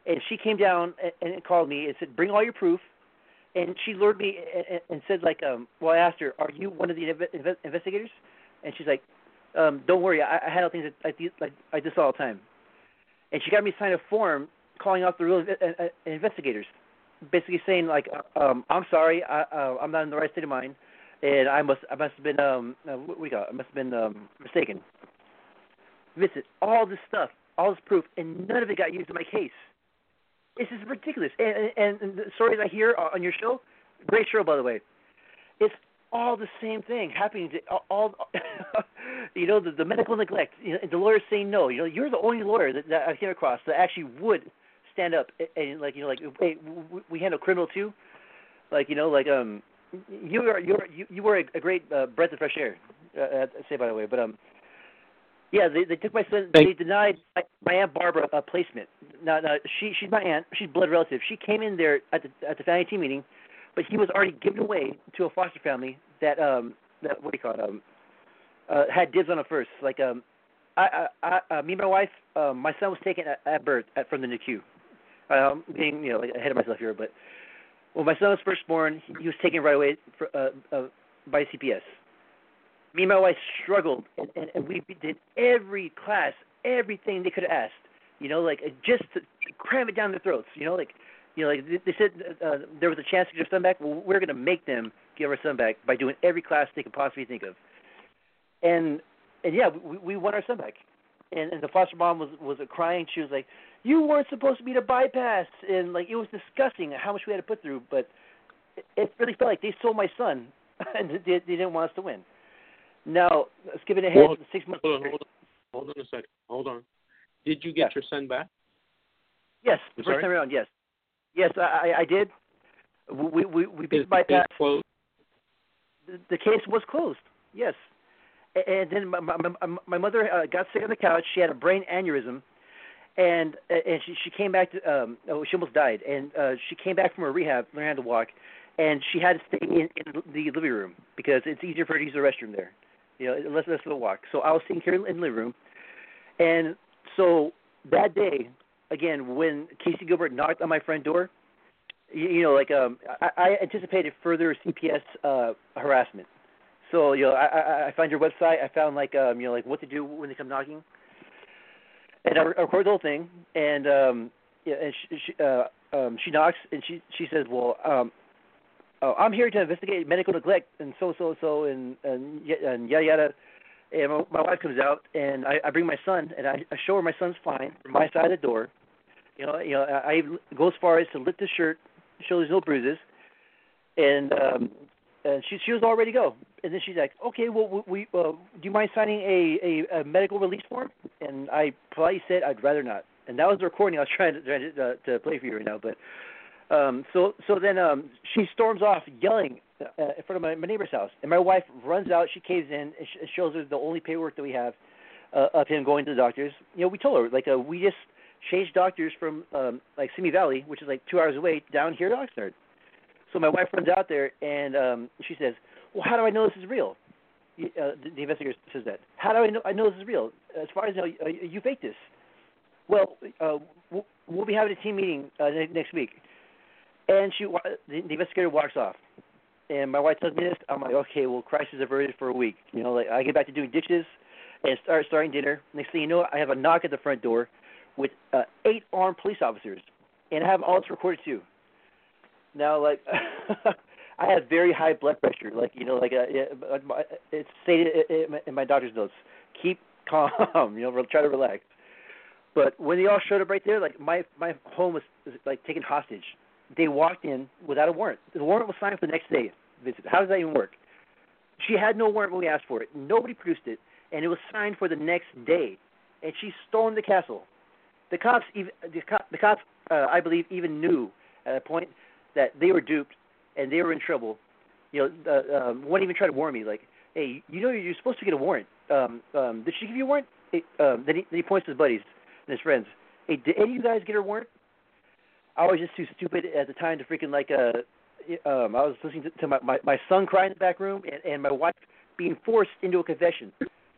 S5: and she came down and, and called me and said, "Bring all your proof." And she lured me and, and said, like, um, well, I asked her, "Are you one of the inve- investigators?" And she's like, um, "Don't worry, I, I handle things like, like I do all the time." And she got me to sign a form calling out the real uh, uh, investigators, basically saying like, um, "I'm sorry, I, uh, I'm not in the right state of mind, and I must I must have been um, uh, what we got? I must have been um, mistaken." Visit all this stuff, all this proof, and none of it got used in my case. This is ridiculous. And, and, and the stories I hear on your show, great show by the way. It's all the same thing happening to all, all *laughs* you know, the, the medical neglect. You know, the lawyers saying no. You know, you're the only lawyer that, that I came across that actually would stand up and, and like you know, like hey, we handle criminal too. Like you know, like um, you are you are you, you were a, a great uh, breath of fresh air. Uh, say by the way, but um, yeah, they they took my son.
S2: Thank
S5: they denied my, my aunt Barbara a placement. Now, now she she's my aunt. She's blood relative. She came in there at the at the family team meeting, but he was already given away to a foster family that um that what do you call it um uh, had dibs on it first. Like um, I I, I uh, me and my wife, um, my son was taken at, at birth at, from the NICU. Um, being you know like ahead of myself here, but when my son was first born, he, he was taken right away for, uh, uh, by CPS me and my wife struggled, and, and, and we did every class, everything they could have asked. You know, like just to cram it down their throats. You know, like you know, like they said uh, there was a chance to get our son back. Well, we're going to make them give our son back by doing every class they could possibly think of. And and yeah, we, we won our son back. And, and the foster mom was was crying. She was like, "You weren't supposed to be the bypass," and like it was disgusting how much we had to put through. But it, it really felt like they sold my son, *laughs* and they, they didn't want us to win. Now, skipping ahead
S2: Hold-
S5: six months.
S2: Hold on, hold on, hold on a second. Hold on. Did you get
S5: Yeah.
S2: your son back?
S5: Yes,
S2: I'm
S5: first
S2: sorry?
S5: time around. Yes, yes, I, I did. We we we beat the bypass.
S2: closed?
S5: The, case was closed. Yes, and then my my, my, my mother uh, got sick on the couch. She had a brain aneurysm, and and she she came back to um oh she almost died, and uh she came back from her rehab, learned how to walk, and she had to stay in, in the living room because it's easier for her to use the restroom there. You know, less less of a walk. So I was sitting here in the living room, and so that day, again, when Casey Gilbert knocked on my front door, you, you know, like um, I, I anticipated further CPS uh, harassment. So you know, I, I found your website. I found like um, you know, like what to do when they come knocking, and I, I record the whole thing. And um, yeah, and she, she uh, um, she knocks and she she says, well, um, oh, I'm here to investigate medical neglect and so so so and and, and yada yada. And my, my wife comes out and I, I bring my son and I, I show her my son's fine from my side of the door. You know, you know, I, I go as far as to lift his shirt, show there's no bruises, and um, and she she was all ready to go. And then she's like, okay, well, we uh, do you mind signing a, a a medical release form? And I politely said I'd rather not. And that was the recording I was *laughs* trying to trying to, uh, to play for you right now. But um, so so then um, she storms off yelling uh, in front of my, my neighbor's house, and my wife runs out. She caves in and sh- shows her the only paperwork that we have uh, of him going to the doctors. You know, we told her like uh, we just changed doctors from um, like Simi Valley, which is like two hours away, down here to Oxnard. So my wife runs out there and um, she says, "Well, how do I know this is real?" Uh, the, the investigator says that. How do I know? I know this is real. As far as I know, uh, you faked this. Well, uh, we'll, we'll be having a team meeting uh, next week. And she, the, the investigator walks off. And my wife tells me this. I'm like, okay, well, crisis averted for a week. You know, like I get back to doing dishes and start starting dinner. Next thing you know, I have a knock at the front door with uh, eight armed police officers, and I have all this recorded too. Now, like, *laughs* I have very high blood pressure. Like, you know, like uh, it's stated in my doctor's notes. Keep calm. *laughs* You know, try to relax. But when they all showed up right there, like my my home was, was like taken hostage. They walked in without a warrant. The warrant was signed for the next day. Visit. How does that even work? She had no warrant when we asked for it. Nobody produced it, and it was signed for the next day. And she stormed the castle. The cops, the, cop, the cops, uh, I believe, even knew at a point that they were duped and they were in trouble. You know, uh, um, one even tried to warn me, like, "Hey, you know you're supposed to get a warrant. Um, um, did she give you a warrant?" It, um, then, he, then he points to his buddies and his friends. Hey, did any of you guys get her warrant? I was just too stupid at the time to freaking like uh um I was listening to, to my, my my son crying in the back room and and my wife being forced into a confession.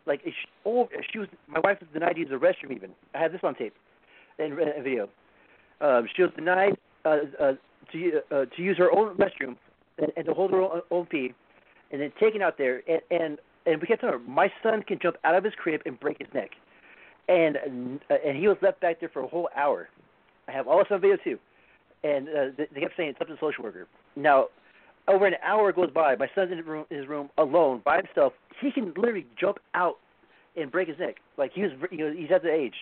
S5: Like she, oh, she was my wife was denied to use the restroom even. I have this on tape and video. Um, she was denied uh, uh, to uh, to use her own restroom and, and to hold her own, own pee, and then taken out there and and and we kept telling her my son can jump out of his crib and break his neck and uh, and he was left back there for a whole hour. I have all this on video too, and uh, they kept saying it's up to the social worker. Now, over an hour goes by. My son's in his room, his room alone by himself. He can literally jump out and break his neck. Like he was, you know, he's at the age.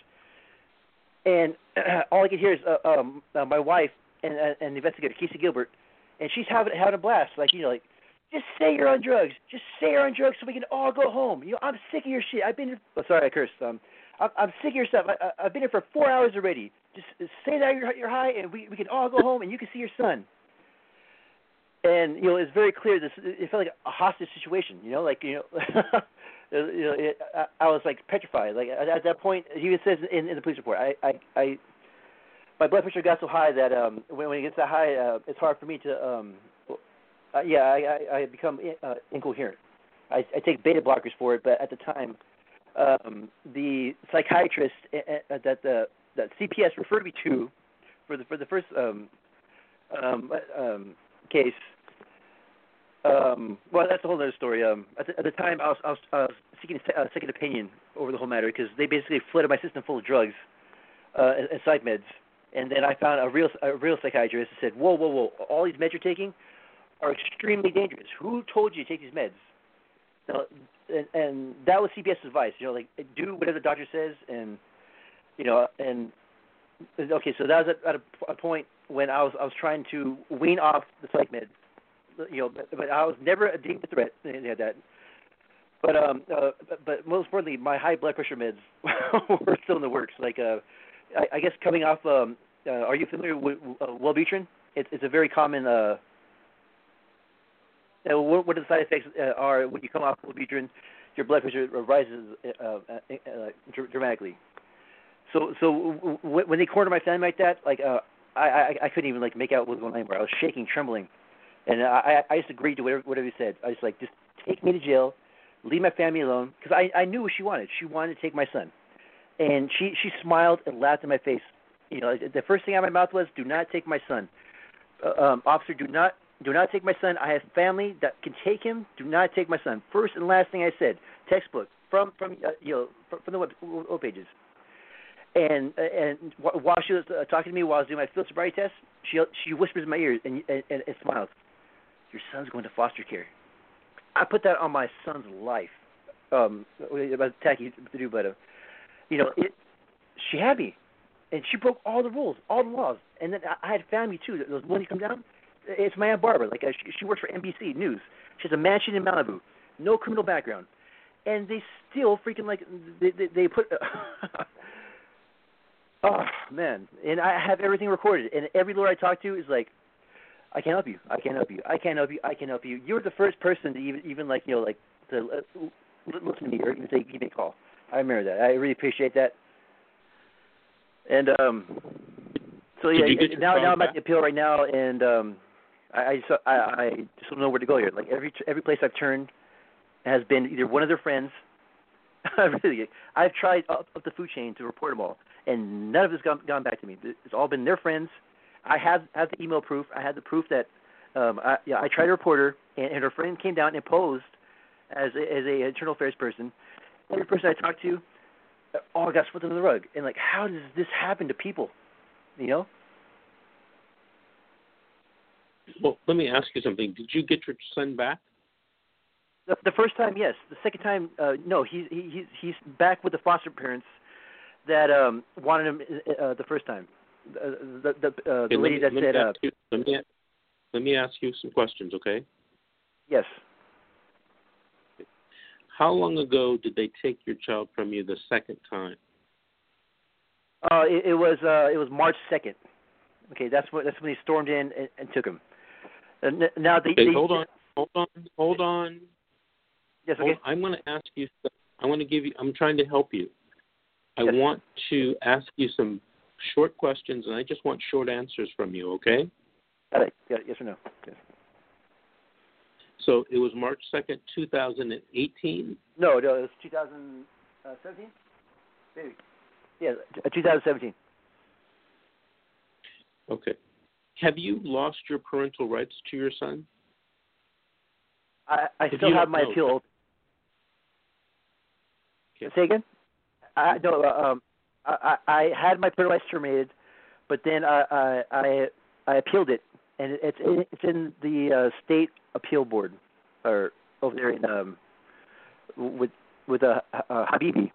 S5: And *clears throat* all I can hear is uh, um, uh, my wife and uh, and the investigator Casey Gilbert, and she's having having a blast. Like you know, like just say you're on drugs. Just say you're on drugs so we can all go home. You know, I'm sick of your shit. I've been. Oh, sorry, I cursed. Um, I'm, I'm sick of your stuff. I, I, I've been here for four hours already. Just say that you're, you're high, and we we can all go home, and you can see your son. And you know, it's very clear. This it felt like a hostage situation. You know, like you know, *laughs* you know, it, I, I was like petrified. Like at, at that point, he even says in, in the police report, I, I, I, my blood pressure got so high that um, when, when it gets that high, uh, it's hard for me to, um, uh, yeah, I, I, I become uh, incoherent. I, I take beta blockers for it, but at the time, um, the psychiatrist uh, uh, that the that CPS referred me to for the for the first um, um, um, case. Um, well, that's a whole other story. Um, at, the, at the time, I was, I was, was seeking a uh, second opinion over the whole matter because they basically flooded my system full of drugs uh, and, and psych meds. And then I found a real a real psychiatrist who said, "Whoa, whoa, whoa! All these meds you're taking are extremely dangerous. Who told you to take these meds?" Now, and, and that was CPS advice. You know, like do whatever the doctor says, and you know, and okay, so that was at, at a, a point when I was I was trying to wean off the psych meds. You know, but, but I was never a deep threat. They had that. But um, uh, but, but most importantly, my high blood pressure meds *laughs* were still in the works. Like uh, I, I guess coming off. Um, uh, are you familiar with uh, Wellbutrin? It's it's a very common uh uh, what, what the side effects uh, are when you come off Wellbutrin, your blood pressure rises uh, uh, uh, dramatically. So so w- when they cornered my family like that, like uh, I, I I couldn't even like make out what was going on anymore. I was shaking, trembling, and I I just agreed to whatever whatever he said. I was like, just take me to jail, leave my family alone, because I I knew what she wanted. She wanted to take my son, and she she smiled and laughed in my face. You know, the first thing out of my mouth was, "Do not take my son, uh, um, officer. Do not do not take my son. I have family that can take him. Do not take my son." First and last thing I said, textbook from from uh, you know from, from the web, web pages. And and while she was uh, talking to me while I was doing my field sobriety test, she she whispers in my ear and, and, and, and smiles. Your son's going to foster care. I put that on my son's life. Um, about tacky to do, but uh, you know, it. She had me, and she broke all the rules, all the laws. And then I, had family too. Those when come down, it's my aunt Barbara. Like uh, she, she works for NBC News. She has a mansion in Malibu, no criminal background, and they still freaking like they they, they put. *laughs* oh man, and I have everything recorded, and every lawyer I talk to is like, I can't help you. I can't help you. I can't help you. I can't help you. You're the first person to even even like you know like to uh, listen to me or even say give me a call. I remember that. I really appreciate that. And um, so yeah, now now I'm at the appeal right now, and um, I I just, I, I just don't know where to go here. Like every every place I've turned has been either one of their friends. *laughs* really, I've tried up, up the food chain to report them all, and none of it's gone gone back to me. It's all been their friends. I have have the email proof. I had the proof that um, I, yeah, I tried to report her, and, and her friend came down and posed as a, as a internal affairs person. Every person I talked to, all got swept under the rug. And like, how does this happen to people? You know?
S2: Well, let me ask you something. Did you get your son back?
S5: The, the first time, yes. The second time, uh, no. He's he, he's he's back with the foster parents that um wanted him uh, the first time. The the the, uh, the lady
S2: me,
S5: that said. Uh,
S2: you, let me let me ask you some questions, okay?
S5: Yes.
S2: How long ago did they take your child from you the second time?
S5: Uh, it, it was uh, it was March second. Okay, that's what that's when they stormed in and, and took him. And now they,
S2: okay,
S5: they
S2: hold on, hold on, hold on.
S5: Yes, okay.
S2: Hold, I'm going to ask you. I want to give you. I'm trying to help you. I
S5: Yes.
S2: want to ask you some short questions, and I just want short answers from you. Okay?
S5: Got it. Got it. Yes or no? Yes.
S2: So it was March second, 2018.
S5: No, no, it was 2017. Maybe. Yeah, uh, 2017.
S2: Okay. Have you lost your parental rights to your son?
S5: I I still have my
S2: know,
S5: appeal.
S2: Okay.
S5: Say again? I no. uh, Um, I I had my parental terminated, but then I I I, I appealed it, and it- it's in, it's in the uh, state appeal board, or over there in um with with uh, uh Habibi,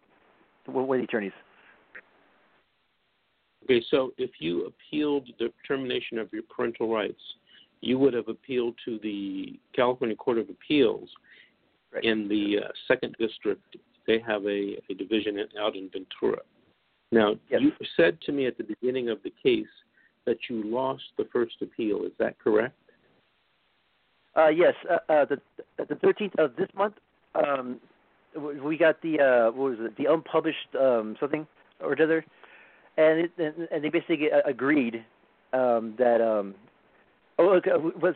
S5: one of the attorneys.
S2: Okay, so if you appealed the termination of your parental rights, you would have appealed to the California Court of Appeals
S5: Right.
S2: in the uh, second district. They have a, a division out in Ventura. Now,
S5: Yes.
S2: you said to me at the beginning of the case that you lost the first appeal. Is that correct?
S5: Uh, yes, uh, uh, the the 13th of this month, um, we got the uh, what was it? The unpublished um, something or the other, and it, and, and they basically agreed um, that um, oh, okay, was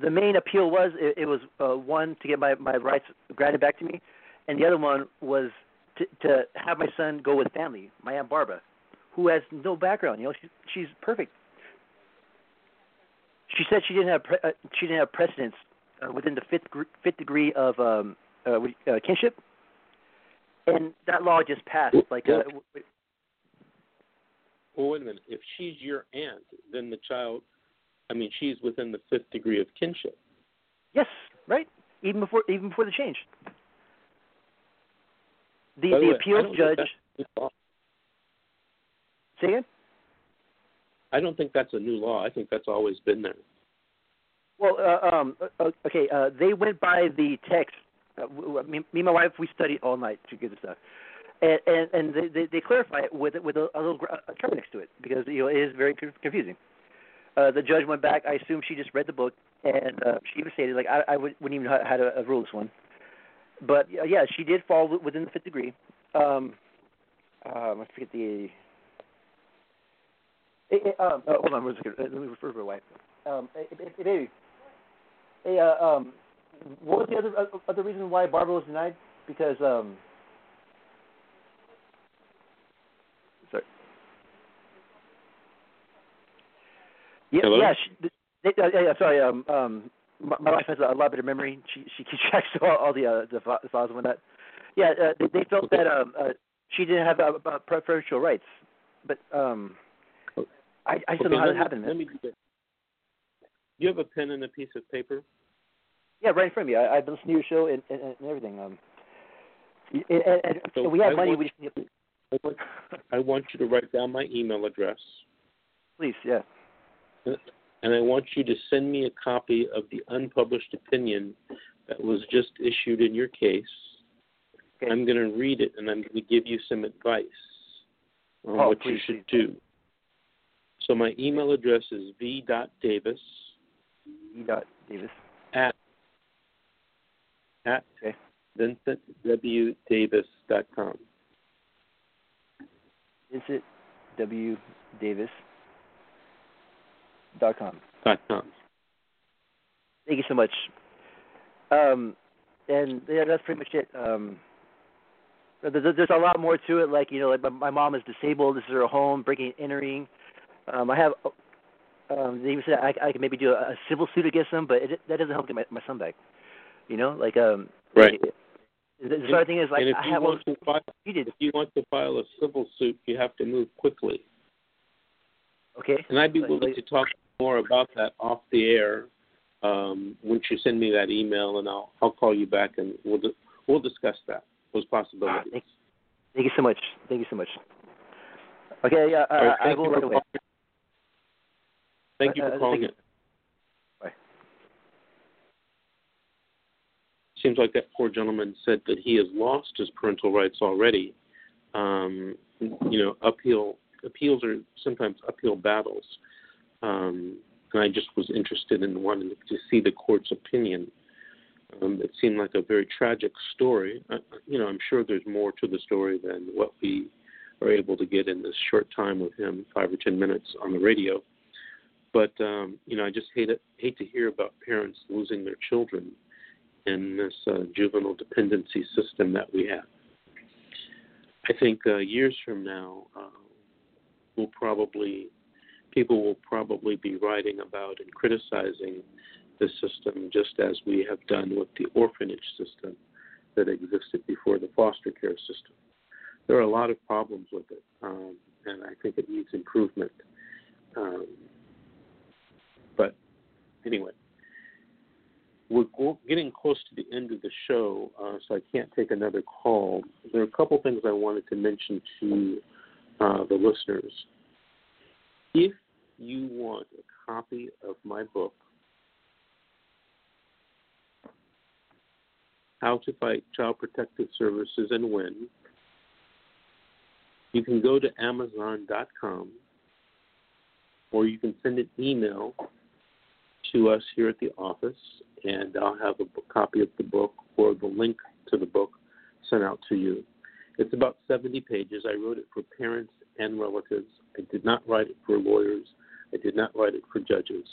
S5: the main appeal was it, it was uh, one to get my my rights granted back to me, and the other one was to to have my son go with family, my aunt Barbara, who has no background. You know, she's she's perfect. She said she didn't have pre- uh, she didn't have precedence uh, within the fifth gr- fifth degree of um, uh, uh, kinship, and that law just passed. Like, uh,
S2: Well, wait a minute. If she's your aunt, then the child, I mean, she's within the fifth degree of kinship.
S5: yes, right. Even before even before the change, the the
S2: way,
S5: appeals judge. Say again.
S2: I don't think that's a new law. I think that's always been there.
S5: Well, uh, um, uh, okay. Uh, they went by the text. Uh, me, me and my wife, we studied all night to get this stuff, and and, and they, they they clarify it with with a, a little a term next to it because you know it is very confusing. Uh, the judge went back. I assume she just read the book, and uh, she even stated like I, I would, wouldn't even know how to uh, rule this one but yeah, she did fall within the fifth degree. Um, um, I forget the. It, it, um, oh, hold on. Let me refer to my wife. Um, it, it, it, it, uh, um, what was the other uh, other reason why Barbara was denied? Because um, sorry. Yeah,
S2: Hello?
S5: yeah. She, they, uh, yeah, sorry. Um, um, my, my wife has a lot better memory. She she *laughs* keeps track of all, all the uh, the fi- the files and whatnot. Yeah, uh, they, they felt that um uh, she didn't have uh, uh, preferential rights, but um, I I still
S2: Okay,
S5: know how it happened.
S2: Let me do that. You have a pen and a piece of paper?
S5: Yeah, right in front of me. I, I've listened to your show and, and, and everything. Um, and, and,
S2: So
S5: we have
S2: I
S5: money.
S2: want-
S5: we just need
S2: I want, I want you to write down my email address,
S5: please. Yeah.
S2: And I want you to send me a copy of the unpublished opinion that was just issued in your case.
S5: Okay.
S2: I'm going to read it, and I'm going to give you some advice on
S5: Oh,
S2: what you should do. So my email address is v.davis
S5: E. Dot Davis.
S2: at at
S5: Okay.
S2: vincentwdavis.com.
S5: Vincent W. Davis. Dot com.
S2: Dot com.
S5: Thank you so much. Um, and yeah, that's pretty much it. Um, there's, a lot more to it. Like you know, like my, mom is disabled. This is her home, breaking and entering. Um, I have. Um, they even said I, I can maybe do a, a civil suit against them, but it, that doesn't help get my, my son back. You know, like um.
S2: Right.
S5: The, the other thing is like
S2: and if
S5: I
S2: you
S5: have
S2: want to file, if you want to file a civil suit, you have to move quickly.
S5: okay.
S2: And I'd be willing
S5: like-
S2: to talk more about that off the air um, once you send me that email, and I'll I'll call you back and we'll we'll discuss that those possibilities.
S5: Thank, thank you so much. Thank you so much. Okay, yeah, uh,
S2: right,
S5: I will
S2: you
S5: right away.
S2: calling. Thank you
S5: Uh,
S2: for
S5: uh,
S2: calling it.
S5: Bye.
S2: Seems like that poor gentleman said that he has lost his parental rights already. Um, you know, uphill appeals are sometimes uphill battles. Um, and I just was interested in wanting to see the court's opinion. Um, it seemed like a very tragic story. Uh, you know, I'm sure there's more to the story than what we are able to get in this short time with him, five or ten minutes on the radio. But um, you know, I just hate it, hate to hear about parents losing their children in this uh, juvenile dependency system that we have. I think uh, years from now, uh, we'll probably people will probably be writing about and criticizing the system just as we have done with the orphanage system that existed before the foster care system. There are a lot of problems with it, um, and I think it needs improvement. Um, but anyway, we're go- getting close to the end of the show, uh, so I can't take another call. There are a couple things I wanted to mention to uh, the listeners. If you want a copy of my book, How to Fight Child Protective Services and Win, you can go to Amazon.com or you can send an email to us here at the office, and I'll have a copy of the book or the link to the book sent out to you. It's about 70 pages. I wrote it for parents and relatives. I did not write it for lawyers. I did not write it for judges.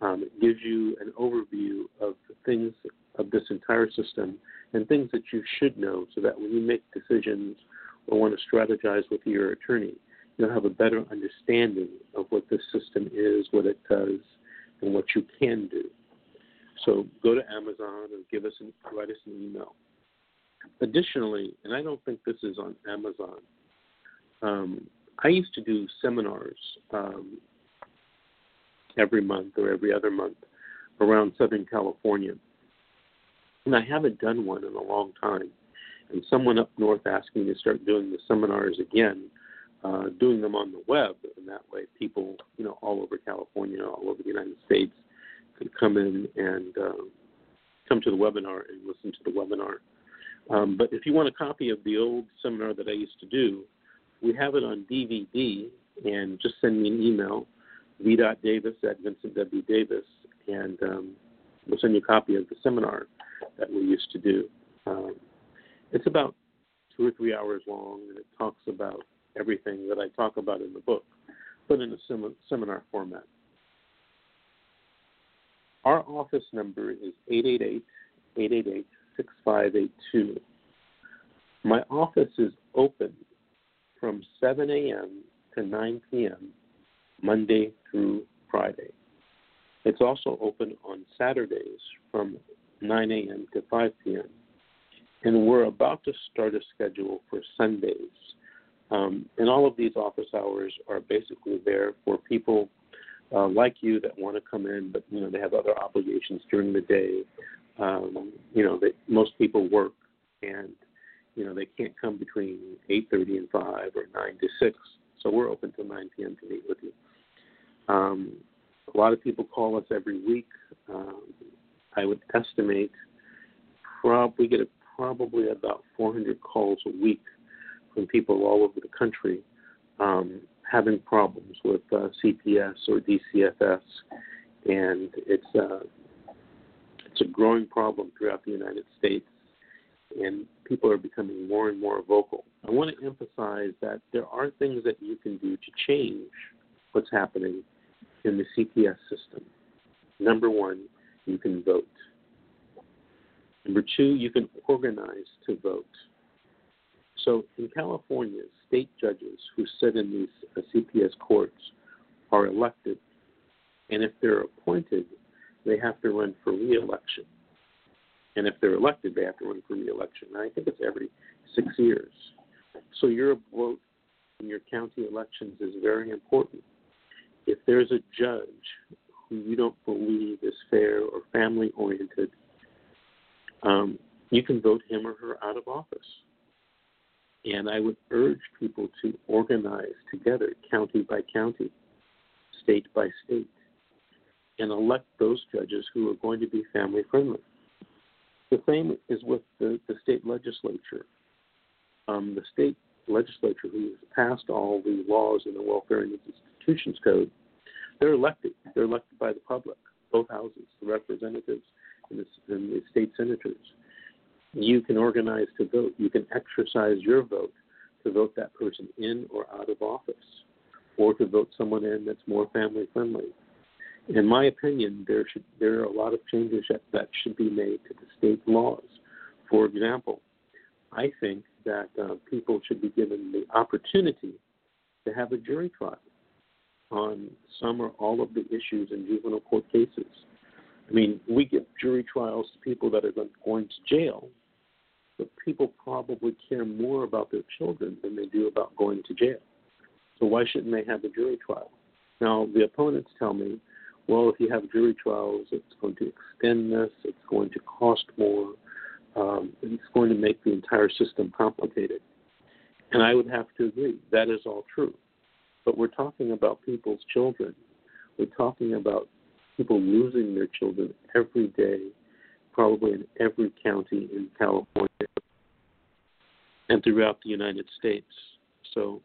S2: Um, it gives you an overview of the things of this entire system and things that you should know so that when you make decisions or want to strategize with your attorney, you'll have a better understanding of what this system is, what it does, and what you can do. So go to Amazon and give us an, write us an email. Additionally, and I don't think this is on Amazon, um, I used to do seminars um, every month or every other month around Southern California. And I haven't done one in a long time. And someone up north asked me to start doing the seminars again, uh, doing them on the web, and that way people, you know, all over California, all over the United States, could come in and uh, come to the webinar and listen to the webinar. Um, but if you want a copy of the old seminar that I used to do, we have it on DVD, and just send me an email, v.davis at Vincent W. Davis, and um, we'll send you a copy of the seminar that we used to do. Um, it's about two or three hours long, and it talks about everything that I talk about in the book, but in a sem- seminar format. Our office number is 888 888 6582. My office is open from 7 a.m. to 9 p.m. Monday through Friday. It's also open on Saturdays from 9 a.m. to 5 p.m. And we're about to start a schedule for Sundays. Um, and all of these office hours are basically there for people uh, like you that want to come in, but you know they have other obligations during the day. Um, you know, that most people work, and you know they can't come between 8:30 and 5 or 9 to 6. So we're open till 9 p.m. to meet with you. Um, a lot of people call us every week. Um, I would estimate prob- we get a, probably about 400 calls a week from people all over the country um, having problems with uh, CPS or DCFS, and it's uh, it's a growing problem throughout the United States, and people are becoming more and more vocal. I want to emphasize that there are things that you can do to change what's happening in the CPS system. Number one, you can vote. Number two, you can organize to vote. So in California, state judges who sit in these uh, CPS courts are elected, and if they're appointed, they have to run for reelection. And if they're elected, they have to run for reelection. And I think it's every six years. So your vote in your county elections is very important. If there's a judge who you don't believe is fair or family oriented, um, you can vote him or her out of office. And I would urge people to organize together, county by county, state by state, and elect those judges who are going to be family friendly. The same is with the, the state legislature. Um, the state legislature, who has passed all the laws in the Welfare and Institutions Code, they're elected. They're elected by the public, both houses, the representatives and the, and the state senators you can organize to vote. You can exercise your vote to vote that person in or out of office, or to vote someone in that's more family friendly. In my opinion, there should there are a lot of changes that, that should be made to the state laws. For example, I think that uh, people should be given the opportunity to have a jury trial on some or all of the issues in juvenile court cases. I mean, we give jury trials to people that are going to jail but people probably care more about their children than they do about going to jail. So why shouldn't they have a jury trial? Now, the opponents tell me, well, if you have jury trials, it's going to extend this, it's going to cost more, um, it's going to make the entire system complicated. And I would have to agree, that is all true. But we're talking about people's children. We're talking about people losing their children every day probably in every county in California and throughout the United States. So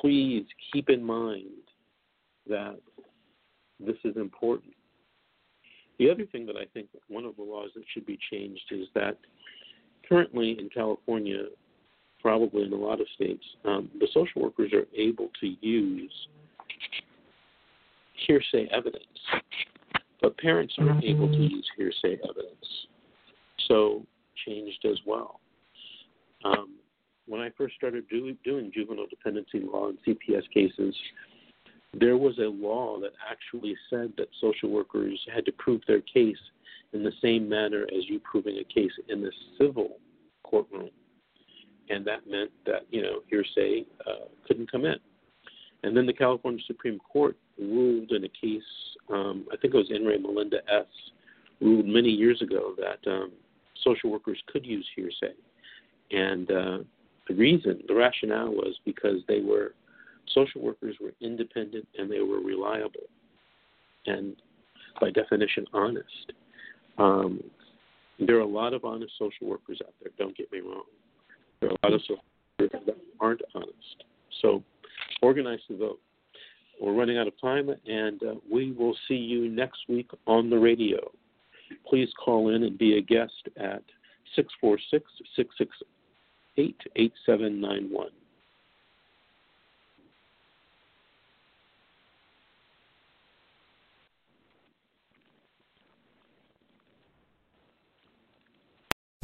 S2: please keep in mind that this is important. The other thing that I think one of the laws that should be changed is that currently in California, probably in a lot of states, um, the social workers are able to use hearsay evidence but parents aren't able to use hearsay evidence. So, changed as well. Um, when I first started do, doing juvenile dependency law and CPS cases, there was a law that actually said that social workers had to prove their case in the same manner as you proving a case in the civil courtroom. And that meant that, you know, hearsay uh, couldn't come in. And then the California Supreme Court ruled in a case, um, I think it was re Malinda S., ruled many years ago that um, social workers could use hearsay. And uh, the reason, the rationale was because they were, social workers were independent and they were reliable and by definition honest. Um, there are a lot of honest social workers out there, don't get me wrong. There are a lot of workers that aren't honest. So organize the vote. We're running out of time, and uh, we will see you next week on the radio. Please call in and be a guest at 646 668 8791.